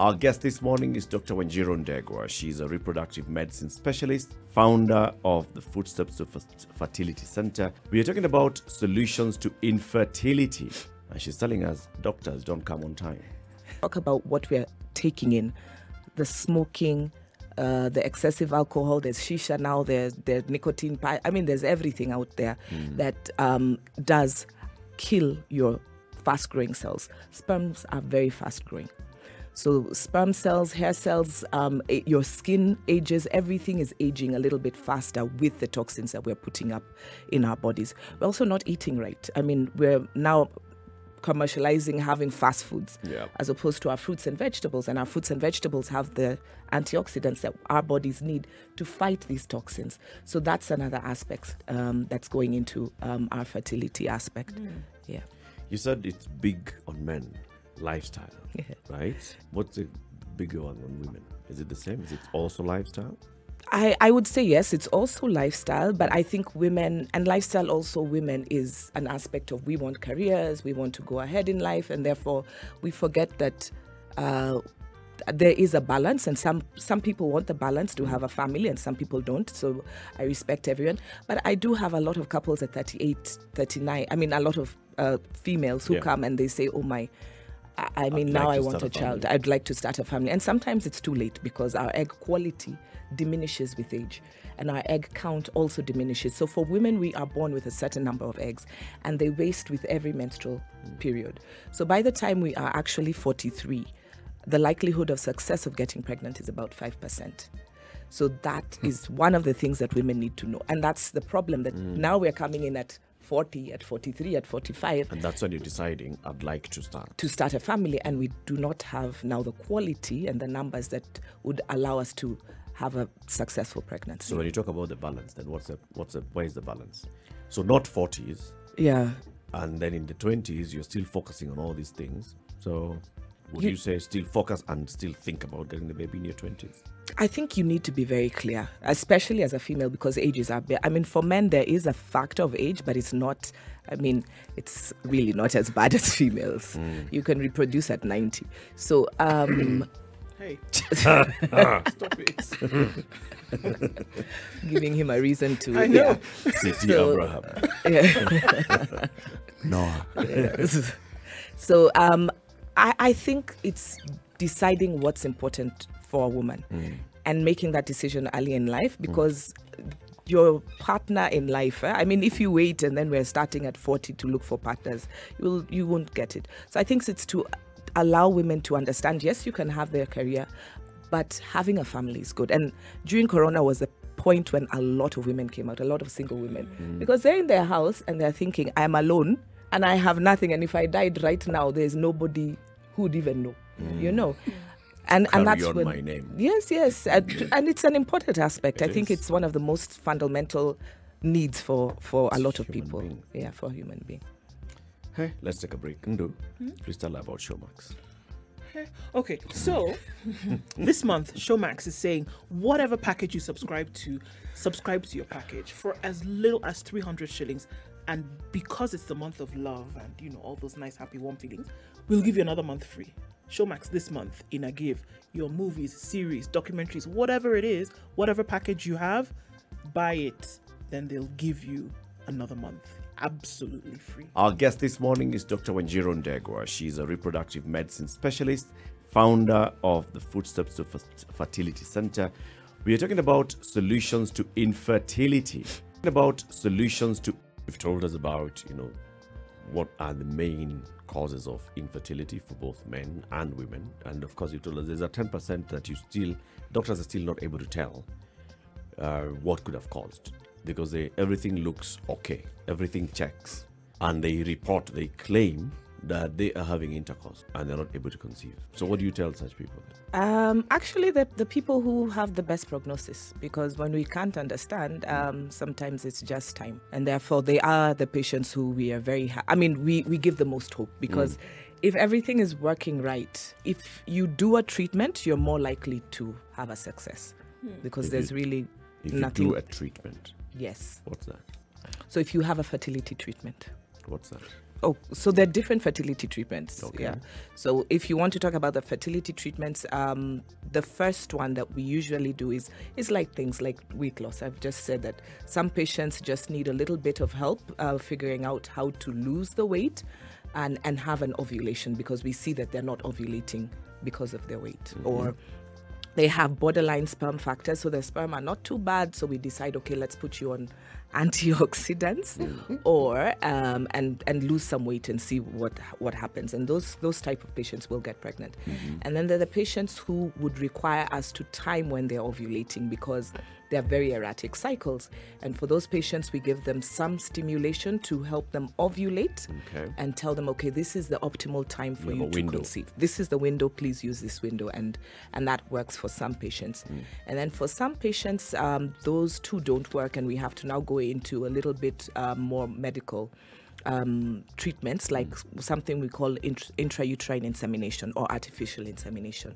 Our guest this morning is Dr. Wanjiru Ndegwa. She's a reproductive medicine specialist, founder of the Footsteps to Fertility Center. We are talking about solutions to infertility. And she's telling us doctors don't come on time. talk about what we're taking in the smoking uh, the excessive alcohol there's shisha now there's there's nicotine pi- i mean there's everything out there that um, does kill your fast growing cells sperms are very fast growing so sperm cells hair cells um, your skin ages everything is aging a little bit faster with the toxins that we're putting up in our bodies we're also not eating right i mean we're now commercializing having fast foods Yeah. as opposed to our fruits and vegetables. And our fruits and vegetables have the antioxidants that our bodies need to fight these toxins. So that's another aspect um, that's going into um, our fertility aspect. Yeah. You said it's big on men, lifestyle, right? What's the bigger one on women? Is it the same? Is it also lifestyle? I, I would say yes, it's also lifestyle, but I think women and lifestyle also women is an aspect of we want careers, we want to go ahead in life, and therefore we forget that uh, there is a balance, and some some people want the balance to have a family, and some people don't. So I respect everyone, but I do have a lot of couples at 38, 39. I mean, a lot of uh, females who Yeah. come and they say, "Oh my." I I mean, I'd now like I want a a child. I'd like to start a family. And sometimes it's too late because our egg quality diminishes with age and our egg count also diminishes. So for women, we are born with a certain number of eggs and they waste with every menstrual period. So by the time we are actually 43, the likelihood of success of getting pregnant is about 5%. So that is one of the things that women need to know. And that's the problem that now we're coming in at 40, at 43, at 45 And that's when you're deciding, I'd like to start. to start a family and we do not have now the quality and the numbers that would allow us to have a successful pregnancy. So when you talk about the balance, then what's the what's the where is the balance? So not 40s, yeah. and then in the 20s you're still focusing on all these things. So would You- you, say still focus and still think about getting the baby in your 20s? I think you need to be very clear, especially as a female, because ages are. Ba- I mean, for men there is a factor of age, but it's not. I mean, it's really not as bad as females. You can reproduce at ninety. So, um, Hey, stop it. giving him a reason to. I know. CT So- Abraham. Yeah. No. so um, I, I think it's deciding what's important for a woman and making that decision early in life mm. because your partner in life eh, i mean if you wait and then we're starting at 40 to look for partners you'll you won't get it. So i think it's to allow women to understand yes you can have their career but having a family is good. And during corona was the point when a lot of women came out a lot of single women mm. because they're in their house and they're thinking i'm alone and i have nothing and if i died right now there's nobody who'd even know you mm. know and Carry and that's on when my name. yes yes and, and it's an important aspect It i think it's one of the most fundamental needs for for a lot of people being. yeah for a human being Hey, let's take a break. Ndu, please tell her about Showmax. Okay, so this month, Showmax is saying whatever package you subscribe to, subscribe to your package for as little as 300 shillings. And because it's the month of love and you know all those nice, happy, warm feelings, we'll give you another month free. Showmax this month in a give your movies, series, documentaries, whatever it is, whatever package you have, buy it. Then they'll give you another month absolutely free. Our guest this morning is Dr. Wanjiru Ndegwa. She's a reproductive medicine specialist, founder of the Footsteps to Fertility Center. We are talking about solutions to infertility. About solutions to you've told us about, you know, what are the main causes of infertility for both men and women. And of course, you told us there's a 10% that you still, doctors are still not able to tell uh, what could have caused because they, everything looks okay, everything checks, and they report, they claim that they are having intercourse and they're not able to conceive. So, what do you tell such people? Um, actually, the, the people who have the best prognosis, because when we can't understand, um, sometimes it's just time. And therefore, they are the patients who we are very, ha- I mean, we, we give the most hope because if everything is working right, if you do a treatment, you're more likely to have a success because If there's you- really If nothing. you do a treatment, yes. what's that? So if you have a fertility treatment, What's that? Oh, so there are different fertility treatments. Okay. Yeah. So if you want to talk about the fertility treatments, um, the first one that we usually do is is like things like weight loss. I've just said that some patients just need a little bit of help uh, figuring out how to lose the weight and and have an ovulation because we see that they're not ovulating because of their weight or they have borderline sperm factors, so their sperm are not too bad. So we decide, okay, let's put you on antioxidants, or um, and and lose some weight and see what what happens. And those those type of patients will get pregnant. And then there are the patients who would require us to time when they're ovulating because they have very erratic cycles. And for those patients, we give them some stimulation to help them ovulate Okay. and tell them, okay, this is the optimal time for You you to window. conceive. This is the window. Please use this window, and and that works for some patients. And then for some patients, um, those two don't work, and we have to now go into a little bit uh, more medical. Um, treatments like something we call int- intrauterine insemination or artificial insemination.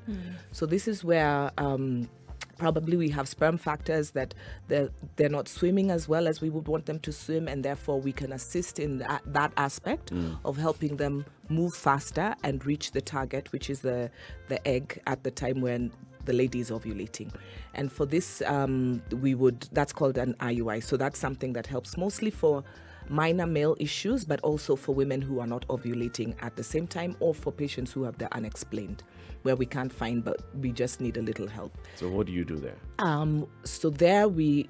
So this is where um, probably we have sperm factors that they're, they're not swimming as well as we would want them to swim and therefore we can assist in that, that aspect of helping them move faster and reach the target which is the the egg at the time when the lady is ovulating and for this um, we would that's called an iui so that's something that helps mostly for minor male issues but also for women who are not ovulating at the same time or for patients who have the unexplained where we can't find but we just need a little help. So, what do you do there? um, so there we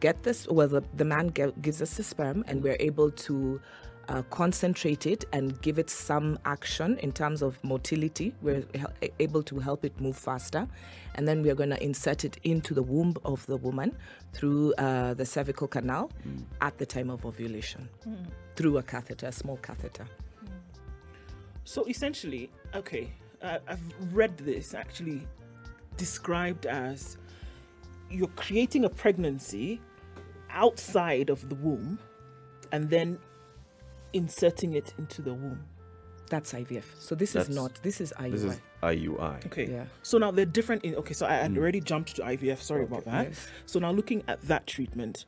get this, well, the, the man gives us the sperm and we're able to uh, concentrate it and give it some action in terms of motility. We're able to help it move faster. And then we're going to insert it into the womb of the woman through uh, the cervical canal at the time of ovulation through a catheter, a small catheter. So essentially, okay, uh, I've read this actually described as you're creating a pregnancy outside of the womb and then inserting it into the womb. That's IVF. So this That's- is not, this is IUI. This is IUI. Okay. Yeah. So now they're different in okay, so I had mm. already jumped to IVF, sorry about that. yes. So now looking at that treatment,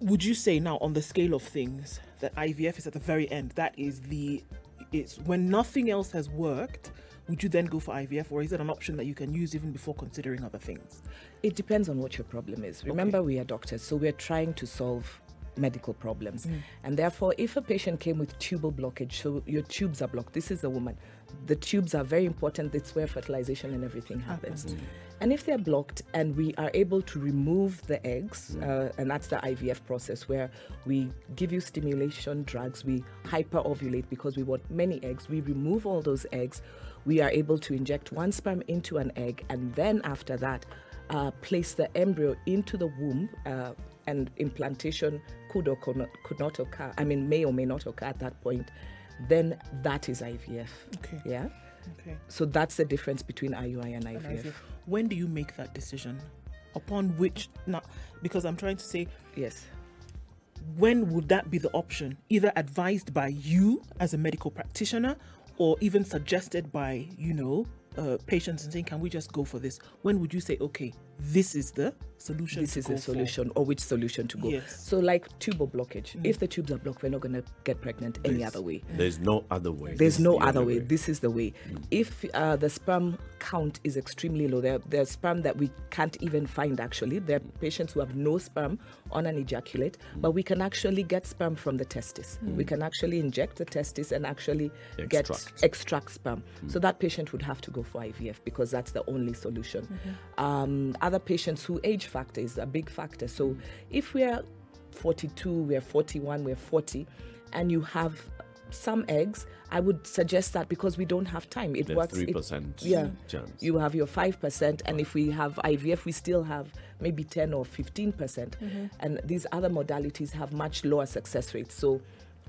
would you say now on the scale of things that IVF is at the very end? That is the it's when nothing else has worked, would you then go for IVF or is it an option that you can use even before considering other things? It depends on what your problem is. Remember, we are doctors, so we're trying to solve medical problems. Mm. And therefore, if a patient came with tubal blockage, so your tubes are blocked, this is a woman. The tubes are very important. That's where fertilization and everything happens. Mm. And if they're blocked and we are able to remove the eggs, mm. uh, and that's the IVF process where we give you stimulation drugs, we hyperovulate because we want many eggs, we remove all those eggs, we are able to inject one sperm into an egg, and then after that, uh, place the embryo into the womb, uh, and implantation could or could not, could not occur. I mean, may or may not occur at that point. Then that is IVF. Okay. Yeah. Okay. So that's the difference between IUI and IVF. IVF. When do you make that decision? Upon which now because I'm trying to say Yes. when would that be the option? Either advised by you as a medical practitioner or even suggested by, you know, uh, patients and saying, can we just go for this? When would you say, okay, this is the solution? This to is go the for? solution, or which solution to go. Yes. Mm. So, like tubal blockage. If the tubes are blocked, we're not going to get pregnant any other way. There's no other way. There's is no the other only way. This is the way. If uh, the sperm count is extremely low, there, there's sperm that we can't even find actually. There are patients who have no sperm on an ejaculate, but we can actually get sperm from the testis. We can actually inject the testis and actually get Extract. extract sperm. So that patient would have to go for IVF because that's the only solution. Um, other patients who age factor is a big factor. So if we are 42, we're 41, we're 40, and you have some eggs, I would suggest that because we don't have time. It There's works. 3% yeah. chance. You have your 5%, and if we have IVF, we still have maybe 10 or 15%. percent mm-hmm. And these other modalities have much lower success rates. So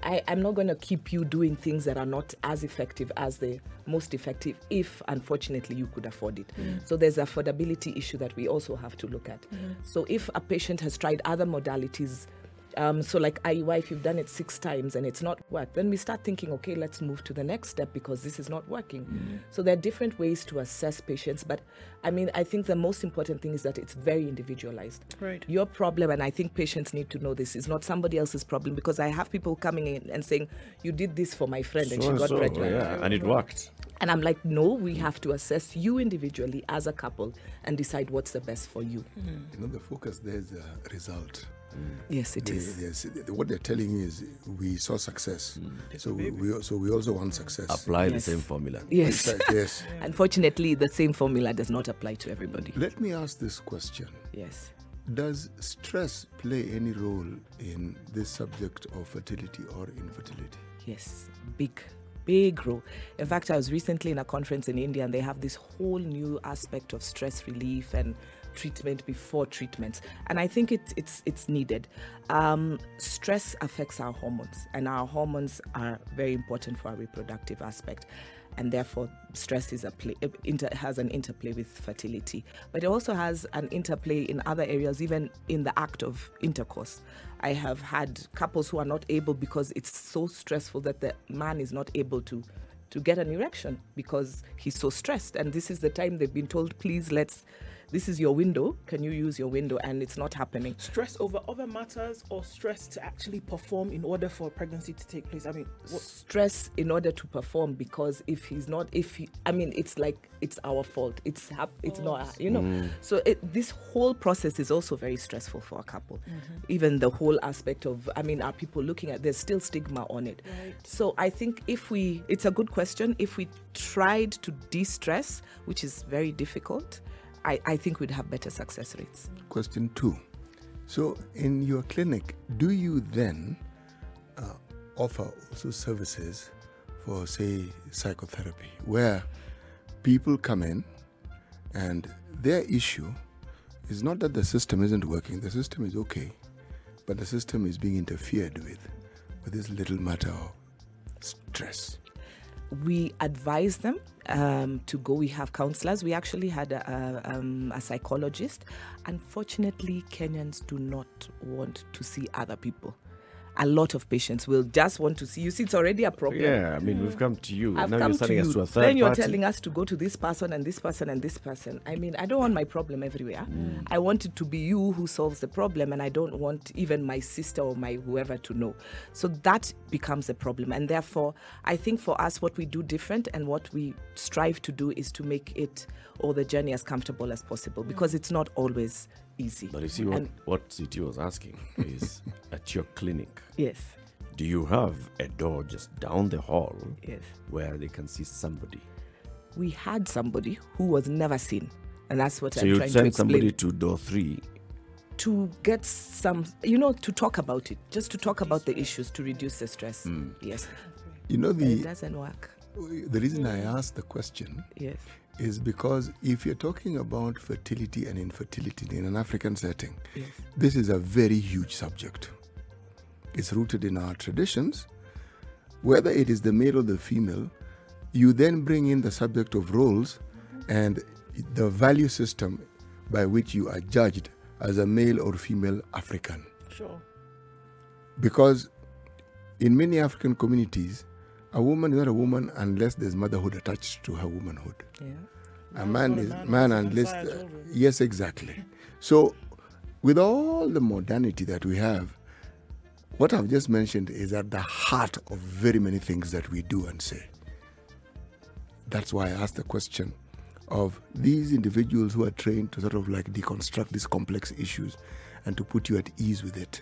I, I'm not going to keep you doing things that are not as effective as the most effective if, unfortunately, you could afford it. Mm. So there's affordability issue that we also have to look at. Mm. So if a patient has tried other modalities, um, so like IUI, if you've done it six times and it's not worked, then we start thinking, okay, let's move to the next step because this is not working. So there are different ways to assess patients, but I mean, I think the most important thing is that it's very individualized. Right. Your problem, and I think patients need to know this, is not somebody else's problem because I have people coming in and saying, "You did this for my friend and So she and got so, pregnant." yeah, and it worked. And I'm like, no, we have to assess you individually as a couple and decide what's the best for you. You know, the focus there is the result. Mm. Yes, it They- is. yes, th- what they're telling you is we saw success, mm. so we, we so we also want success. Apply the same formula. Yes. Right, yes. Unfortunately, the same formula does not apply to everybody. Let me ask this question: Yes. Does stress play any role in this subject of fertility or infertility? Yes, big, big role. In fact, I was recently in a conference in India and they have this whole new aspect of stress relief and treatment before treatments. And I think it's it's it's needed. Um, stress affects our hormones, and our hormones are very important for our reproductive aspect. And therefore, stress is a play, inter, has an interplay with fertility, but it also has an interplay in other areas, even in the act of intercourse. I have had couples who are not able because it's so stressful that the man is not able to to get an erection because he's so stressed and this is the time they've been told please let's this is your window. Can you use your window? And it's not happening. Stress over other matters or stress to actually perform in order for pregnancy to take place? I mean, what, stress in order to perform because if he's not if he i mean it's like it's our fault. It's hap- it's not oh, you know? Mm. so it, this whole process is also very stressful for a couple. Mm-hmm. Even the whole aspect of i mean are people looking at there's still stigma on it. So i think if we it's a good question. If we tried to de-stress which is very difficult i, I think we'd have better success rates Question two. So, in your clinic, do you then uh, offer also services for, say, psychotherapy, where people come in and their issue is not that the system isn't working, the system is okay, but the system is being interfered with, with this little matter of stress? We advise them um, to go. We have counselors. We actually had a, a, um, a psychologist. Unfortunately, Kenyans do not want to see other people. A lot of patients will just want to see you. See, it's already a problem. Yeah, I mean, we've come to you. I've now come you're us you. to a third then you're party. telling us to go to this person and this person and this person. I mean, I don't want my problem everywhere. Mm. I want it to be you who solves the problem, and I don't want even my sister or my whoever to know. So that becomes a problem, and therefore, I think for us, what we do different and what we strive to do is to make it or the journey as comfortable as possible mm. because it's not always easy. But you see, what, And- what CT was asking is at your clinic, yes, do you have a door just down the hall yes. where they can see somebody? We had somebody who was never seen. And that's what So I'm you'd trying to send somebody to door three. to get some, you know, to talk about it, just to talk about the issues to reduce the stress. Mm. Yes, You know, the. it the, doesn't work. the reason I asked the question Yes, is because if you're talking about fertility and infertility in an African setting, yes, this is a very huge subject. It's rooted in our traditions. Whether it is the male or the female, you then bring in the subject of roles and the value system by which you are judged as a male or female African. sure. Because in many African communities, a woman is not a woman unless there's motherhood attached to her womanhood. Yeah. a man is man man unless he unless can sire uh, yes exactly. So with all the modernity that we have what i've just mentioned is at the heart of very many things that we do and say. That's why i asked the question of these individuals who are trained to sort of like deconstruct these complex issues and to put you at ease with it.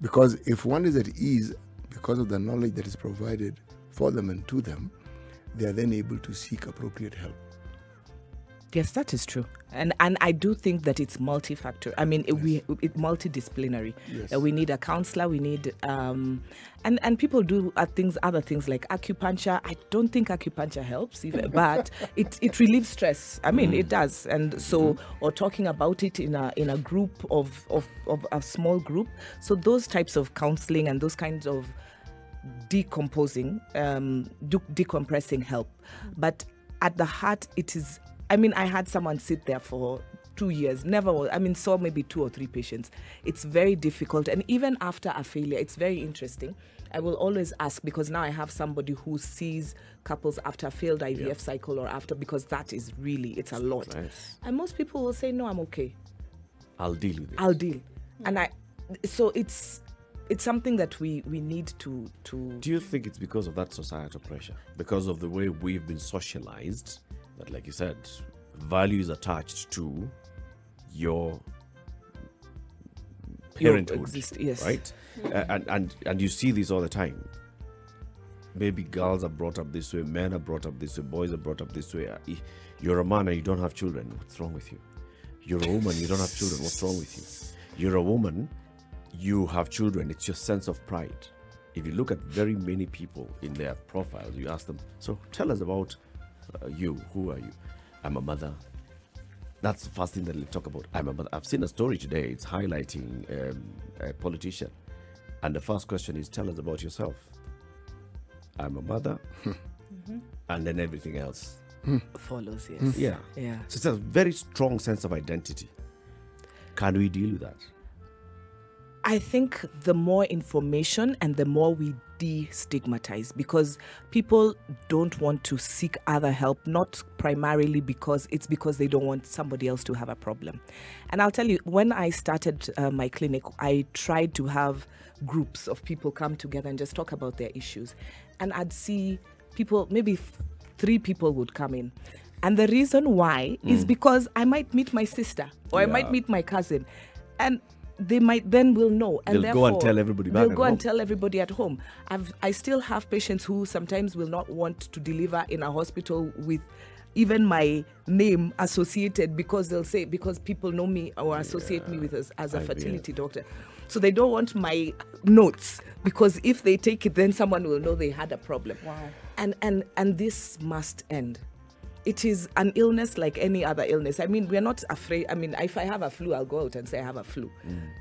Because if one is at ease because of the knowledge that is provided for them and to them, they are then able to seek appropriate help. Yes, that is true, and and I do think that it's multifactor. I mean, it, we it multidisciplinary. Yes. Uh, we need a counselor. We need um, and and people do uh, things, other things like acupuncture. I don't think acupuncture helps, but it it relieves stress. I mean, it does, and so or talking about it in a in a group of of of a small group. So those types of counseling and those kinds of decomposing, um, de- decompressing help. But at the heart, it is. I mean, I had someone sit there for two years, never. wa- I mean, saw maybe two or three patients. It's very difficult, and even after a failure, it's very interesting. I will always ask because now I have somebody who sees couples after failed IVF cycle or after because that is really it's a lot. Nice. And most people will say, "No, I'm okay." I'll deal with it. I'll deal. And I, so it's it's something that we we need to to Do you think it's because of that societal pressure? Because of the way we've been socialized, that, like you said, value is attached to your parenthood, exist- yes. right? And and and you see this all the time. Maybe girls are brought up this way, men are brought up this way, boys are brought up this way. Uh, You're a man and you don't have children. What's wrong with you? You're a woman, you don't have children. What's wrong with you? You're a woman, you have children. It's your sense of pride. If you look at very many people in their profiles, you ask them, So tell us about uh, you. Who are you? I'm a mother. That's the first thing that they talk about. I'm a mother. I've seen a story today. It's highlighting um, a politician. And the first question is, Tell us about yourself. I'm a mother. And then everything else. follows. Yes. Yeah. Yeah. So it's a very strong sense of identity. Can we deal with that? I think the more information and the more we destigmatize because people don't want to seek other help, not primarily because it's because they don't want somebody else to have a problem. And I'll tell you, when I started uh, my clinic, I tried to have groups of people come together and just talk about their issues. And I'd see people, maybe f- three people would come in. And the reason why is because I might meet my sister or I might meet my cousin. And they might then will know and They'll go and tell everybody back they'll at go and home. tell everybody at home I've, i still have patients who sometimes will not want to deliver in a hospital with even my name associated because they'll say because people know me or associate me with as, as a IVF. fertility doctor so they don't want my notes because if they take it then someone will know they had a problem Wow. and and and this must end it is an illness like any other illness. I mean, we're not afraid. I mean, if I have a flu, I'll go out and say I have a flu.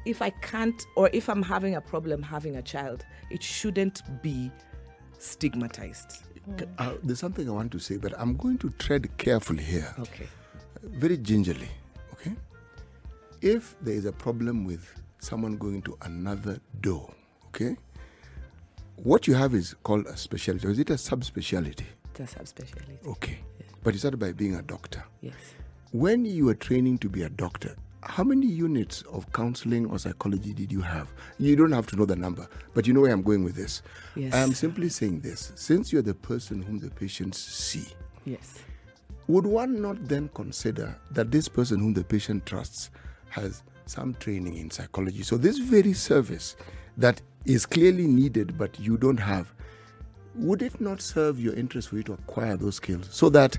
If I can't, or if I'm having a problem having a child, it shouldn't be stigmatized. Uh, there's something I want to say, but I'm going to tread carefully here, Okay. very gingerly. Okay. If there is a problem with someone going to another door, okay, what you have is called a specialty, or is it a subspecialty? That's a specialty. Okay. But you started by being a doctor. Yes. When you were training to be a doctor, how many units of counseling or psychology did you have? You don't have to know the number, but you know where I'm going with this. Yes. I am simply saying this. Since you're the person whom the patients see, Yes. would one not then consider that this person whom the patient trusts has some training in psychology? So, this very service that is clearly needed but you don't have, would it not serve your interest for you to acquire those skills so that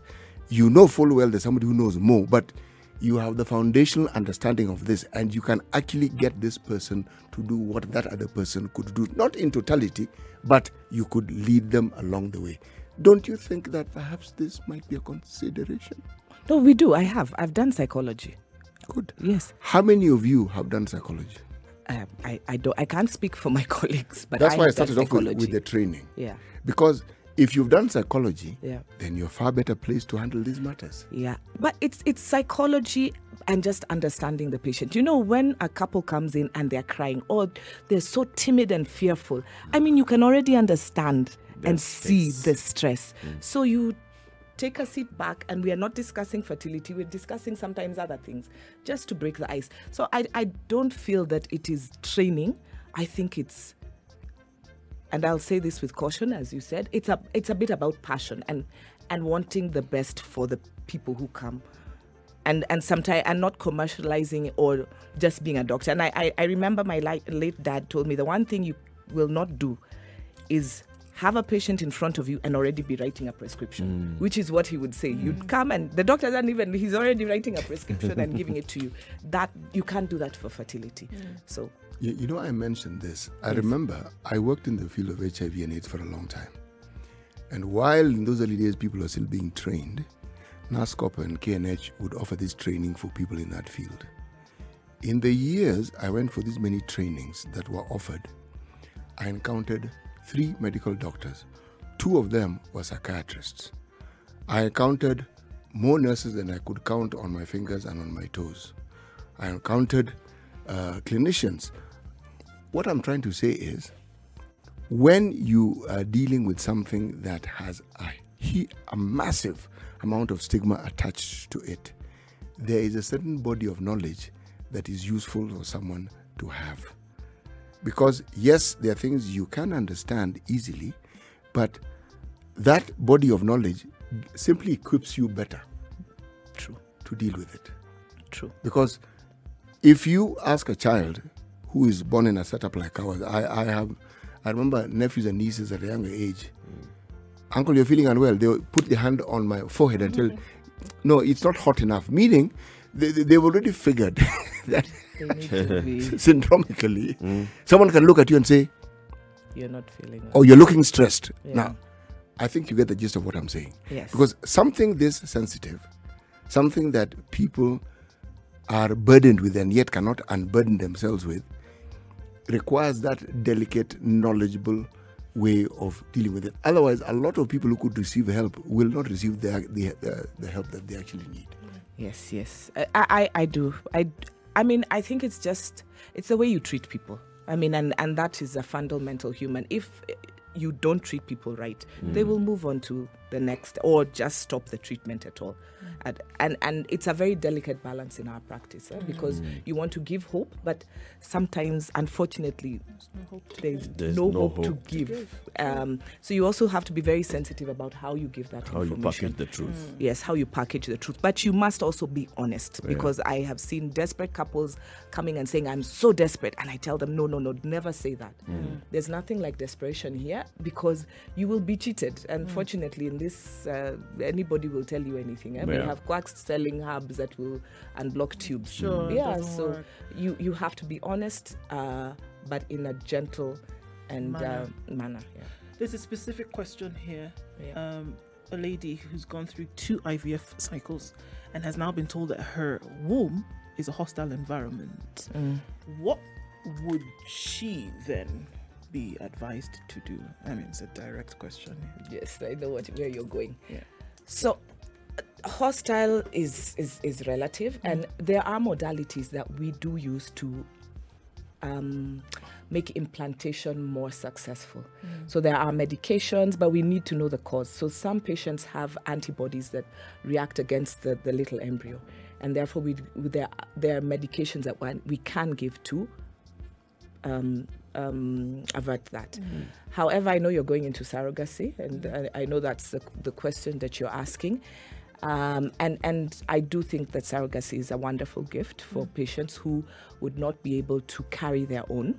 you know full well there's somebody who knows more, but you have the foundational understanding of this and you can actually get this person to do what that other person could do, not in totality, but you could lead them along the way. Don't you think that perhaps this might be a consideration? No, we do. I have. I've done psychology. Good. Yes. How many of you have done psychology? Um, I, I don't. I can't speak for my colleagues, but That's I why I started off with, with the training. yeah. Because if you've done psychology, Yeah. then you're far better placed to handle these matters. Yeah, but it's it's psychology and just understanding the patient. You know, when a couple comes in and they're crying, or they're so timid and fearful. I mean, you can already understand and see the stress. Mm. So you take a seat back, and we are not discussing fertility. We're discussing sometimes other things, just to break the ice. So I I don't feel that it is training. I think it's and I'll say this with caution, as you said, it's a it's a bit about passion and and wanting the best for the people who come, and and sometimes and not commercializing or just being a doctor. And I I, I remember my li- late dad told me the one thing you will not do is have a patient in front of you and already be writing a prescription, Mm. which is what he would say. You'd come and the doctor doesn't even, he's already writing a prescription and giving it to you. That you can't do that for fertility. So, You, you know, I mentioned this. I remember I worked in the field of HIV and AIDS for a long time. And while in those early days people were still being trained, NASCOP and KNH would offer this training for people in that field. In the years I went for these many trainings that were offered, I encountered three medical doctors. Two of them were psychiatrists. I encountered more nurses than I could count on my fingers and on my toes. I encountered uh, clinicians. What I'm trying to say is, when you are dealing with something that has a, a massive amount of stigma attached to it, there is a certain body of knowledge that is useful for someone to have. Because, yes, there are things you can understand easily, but that body of knowledge simply equips you better true, to deal with it. true. Because if you ask a child who is born in a setup like ours, I, I have, I remember nephews and nieces at a younger age. Uncle, you're feeling unwell. They'll put the hand on my forehead and tell, no, it's not hot enough. Meaning, they, they- they've already figured that They need to be, syndromically, mm. someone can look at you and say, you're not feeling oh, well. oh, you're looking stressed. Yeah. Now, I think you get the gist of what I'm saying. Yes. Because something this sensitive, something that people are burdened with and yet cannot unburden themselves with, requires that delicate, knowledgeable way of dealing with it. Otherwise, a lot of people who could receive help will not receive the, the, the, the help that they actually need. Yes, yes. I, I, I do. I, I mean, I think it's just it's the way you treat people. I mean, and and that is a fundamental human. If you don't treat people right, they mm. will move on to the next or just stop the treatment at all. And and, and it's a very delicate balance in our practice eh, because you want to give hope, but sometimes, unfortunately, there's, There's no, no hope, to hope to give. Um, so you also have to be very sensitive about how you give that How you information. package the truth. yes how you package the truth. But you must also be honest because i have seen desperate couples coming and saying i'm so desperate and i tell them no no no never say that. There's nothing like desperation here because you will be cheated unfortunately in this uh, anybody will tell you anything eh? we Yeah. have quacks selling hubs that will unblock tubes Sure, yeah so work. you you have to be honest uh, but in a gentle and Manner. uh, manner yeah. There's a specific question here. Yeah. Um, a lady who's gone through two IVF cycles and has now been told that her womb is a hostile environment. Mm. What would she then be advised to do? I mean, it's a direct question. Yes, I know what where you're going. Yeah. So hostile is is is relative and there are modalities that we do use to um, make implantation more successful. So there are medications, but we need to know the cause. So some patients have antibodies that react against the, the little embryo, and therefore we there there are medications that one, we can give to um, um, avert that. However, I know you're going into surrogacy, and I, I know that's the, the question that you're asking. Um, and and I do think that surrogacy is a wonderful gift for mm. patients who would not be able to carry their own.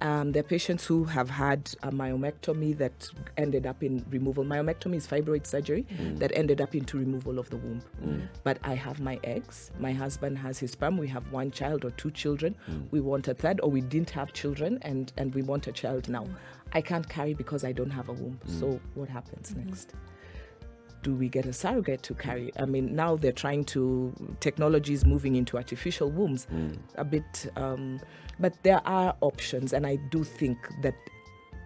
Mm. Um, there are patients who have had a myomectomy that ended up in removal. Myomectomy is fibroid surgery mm. that ended up into removal of the womb. But I have my eggs. My husband has his sperm. We have one child or two children. We want a third, or we didn't have children, and and we want a child now. I can't carry because I don't have a womb. So what happens next? Do we get a surrogate to carry? I mean, now they're trying to, technology is moving into artificial wombs a bit, um, but there are options, and I do think that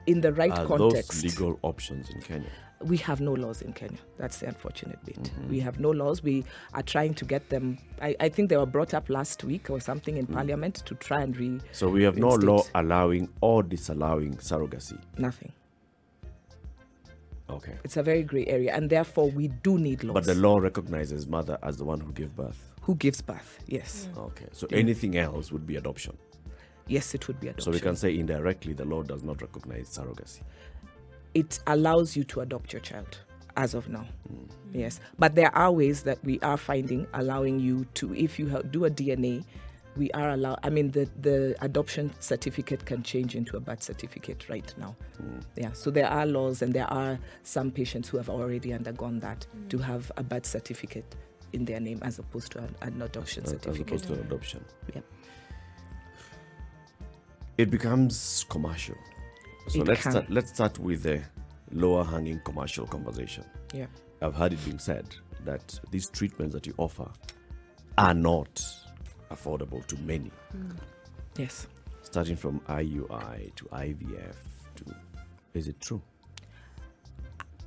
in the right Are context, those legal options in Kenya? we have no laws in Kenya. That's the unfortunate bit. Mm-hmm. We have no laws. We are trying to get them. I, I think they were brought up last week or something Mm. in parliament to try and re So we have no law allowing or disallowing surrogacy. nothing. Okay. It's a very grey area, and therefore we do need laws. But the law recognizes mother as the one who gave birth. Who gives birth? Yes, mm. Okay. So anything else would be adoption. yes, it would be adoption. So we can say indirectly the law does not recognize surrogacy. it allows you to adopt your child as of now. Mm. Yes, but there are ways that we are finding allowing you to, if you do a DNA we are allowed. I mean, the the adoption certificate can change into a birth certificate right now. Hmm. Yeah, so there are laws, and there are some patients who have already undergone that hmm. to have a birth certificate in their name as opposed to an, an adoption as, as certificate. opposed to an adoption. Yeah. It becomes commercial. So It let's can. start, let's start with the lower hanging commercial conversation. Yeah. I've heard it being said that these treatments that you offer are not affordable to many, Yes. starting from IUI to IVF to. Is it true?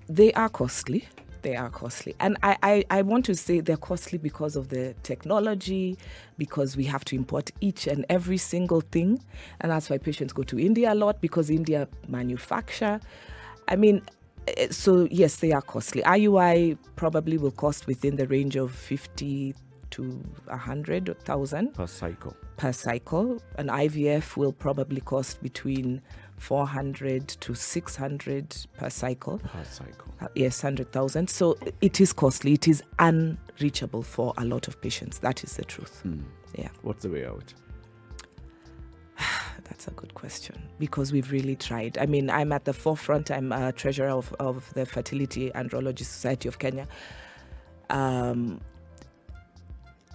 they are costly. They are costly. And I, I, I want to say they're costly because of the technology, because we have to import each and every single thing. And that's why patients go to India a lot because India manufacture. I mean, eh, so yes, they are costly. IUI probably will cost within the range of 50 to 100,000 Per cycle. per cycle. An IVF will probably cost between 400 to 600 per cycle. Per cycle. Uh, yes, 100,000. So it is costly. It is unreachable for a lot of patients. That is the truth. Yeah, What's the way out? that's a good question because we've really tried. I mean, I'm at the forefront. I'm a treasurer of, of the Fertility Andrology Society of Kenya. Um,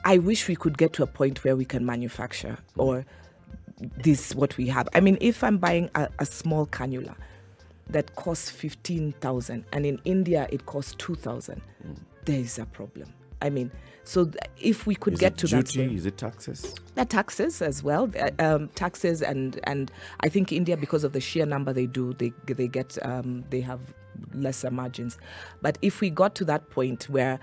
I wish we could get to a point where we can manufacture or this what we have. I mean, if I'm buying a, a small cannula that costs 15,000 and in India it costs 2,000, there is a problem. I mean, so th- if we could Is get to that duty? Is it taxes? the taxes as well um, taxes and and i think india because of the sheer number they do they they get um, they have lesser margins but if we got to that point where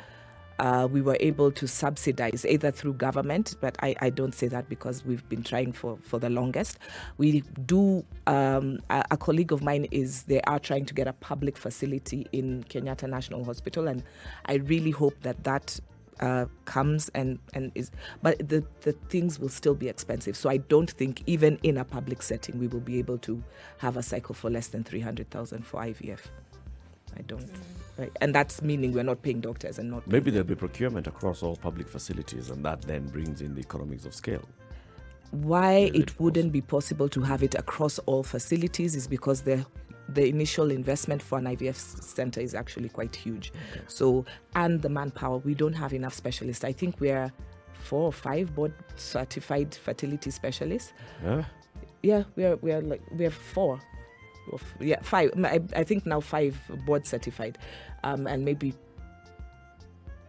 uh, we were able to subsidize either through government, but I, I don't say that because we've been trying for, for the longest. We do, um, a, a colleague of mine is, they are trying to get a public facility in Kenyatta National Hospital, and I really hope that that uh, comes and, and is, but the, the things will still be expensive. So I don't think even in a public setting we will be able to have a cycle for less than 300,000 for IVF. I don't. Right. And that's meaning we're not paying doctors and not Maybe there'll be procurement across all public facilities, and that then brings in the economies of scale. why it wouldn't be possible to have it across all facilities is because the the initial investment for an IVF center is actually quite huge. So and the manpower, we don't have enough specialists. I think we're four or five board certified fertility specialists. Yeah? Yeah, we're we're like we're four. Or f- Yeah, five. I, I think now five board certified, um, and maybe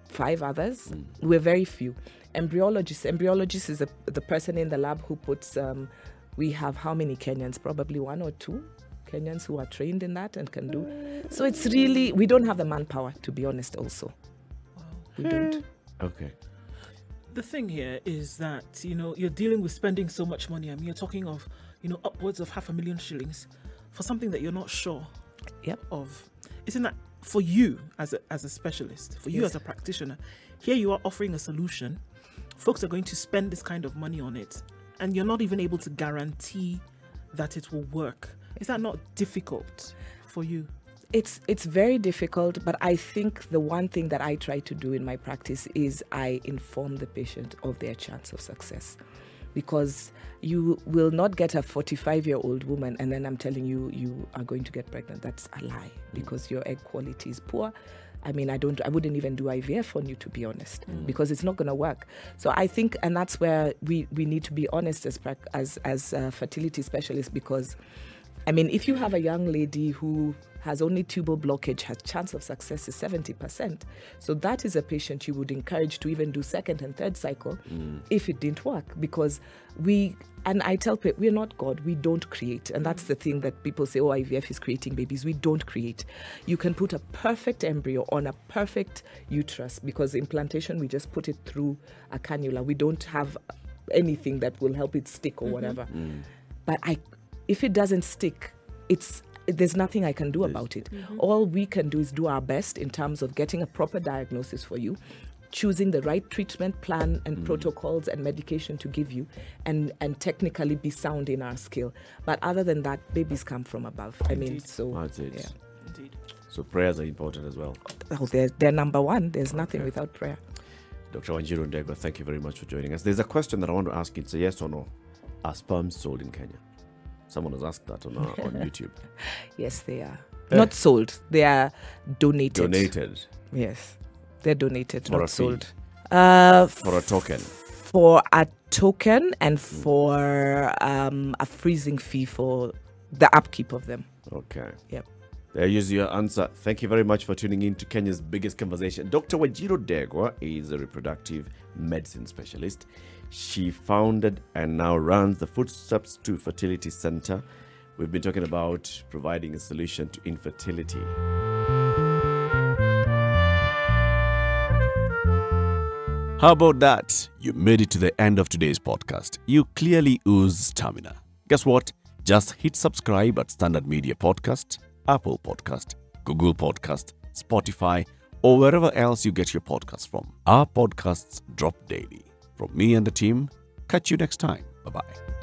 five others. We're very few. Embryologists. Embryologist is a, the person in the lab who puts. Um, we have how many Kenyans? Probably one or two Kenyans who are trained in that and can do. So it's really we don't have the manpower to be honest. Also, we don't. Okay. the thing here is that you know you're dealing with spending so much money. I mean, you're talking of you know upwards of half a million shillings for something that you're not sure Yep. of. Isn't that for you as a as a specialist, for you Yes. as a practitioner? Here you are offering a solution. Folks are going to spend this kind of money on it, and you're not even able to guarantee that it will work. Is that not difficult for you? it's it's very difficult but i think the one thing that i try to do in my practice is i inform the patient of their chance of success because you will not get a 45 year old woman and then i'm telling you you are going to get pregnant. That's a lie because your egg quality is poor. I mean, I don't, I wouldn't even do IVF on you, to be honest, because it's not going to work. So I think, and that's where we, we need to be honest as as as uh, fertility specialists, because I mean, if you have a young lady who has only tubal blockage, her chance of success is 70%. So that is a patient you would encourage to even do second and third cycle mm. if it didn't work. Because we, and I tell people, we're not God, we don't create. And that's the thing that people say, oh, IVF is creating babies. We don't create. You can put a perfect embryo on a perfect uterus because implantation, we just put it through a cannula. We don't have anything that will help it stick or mm-hmm. whatever. Mm. But I, if it doesn't stick, it's there's nothing I can do about it. Mm-hmm. All we can do is do our best in terms of getting a proper diagnosis for you, choosing the right treatment plan and mm. protocols and medication to give you, and and technically be sound in our skill. But other than that, babies come from above. I mean, so That's it. yeah. Indeed. So prayers are important as well. Oh, they're, they're number one. There's nothing without prayer. Dr. Wanjiru Ndegwa, thank you very much for joining us. There's a question that I want to ask you. It's a yes or no. Are sperms sold in Kenya? Someone has asked that on, uh, on YouTube. Yes, they are. Eh. Not sold. They are donated. Donated Yes. They're donated, not a sold. Uh, for a token. for a token and for um, a freezing fee for the upkeep of them. Okay. Yep. There is your answer. Thank you very much for tuning in to Kenya's biggest conversation. Dr. Wanjiru Ndegwa is a reproductive medicine specialist. She founded and now runs the Footsteps to Fertility Center. We've been talking about providing a solution to infertility. How about that? You made it to the end of today's podcast. You clearly ooze stamina. Guess what? Just hit subscribe at Standard Media Podcast, Apple Podcast, Google Podcast, Spotify, or wherever else you get your podcasts from. Our podcasts drop daily. From me and the team, catch you next time. Bye bye.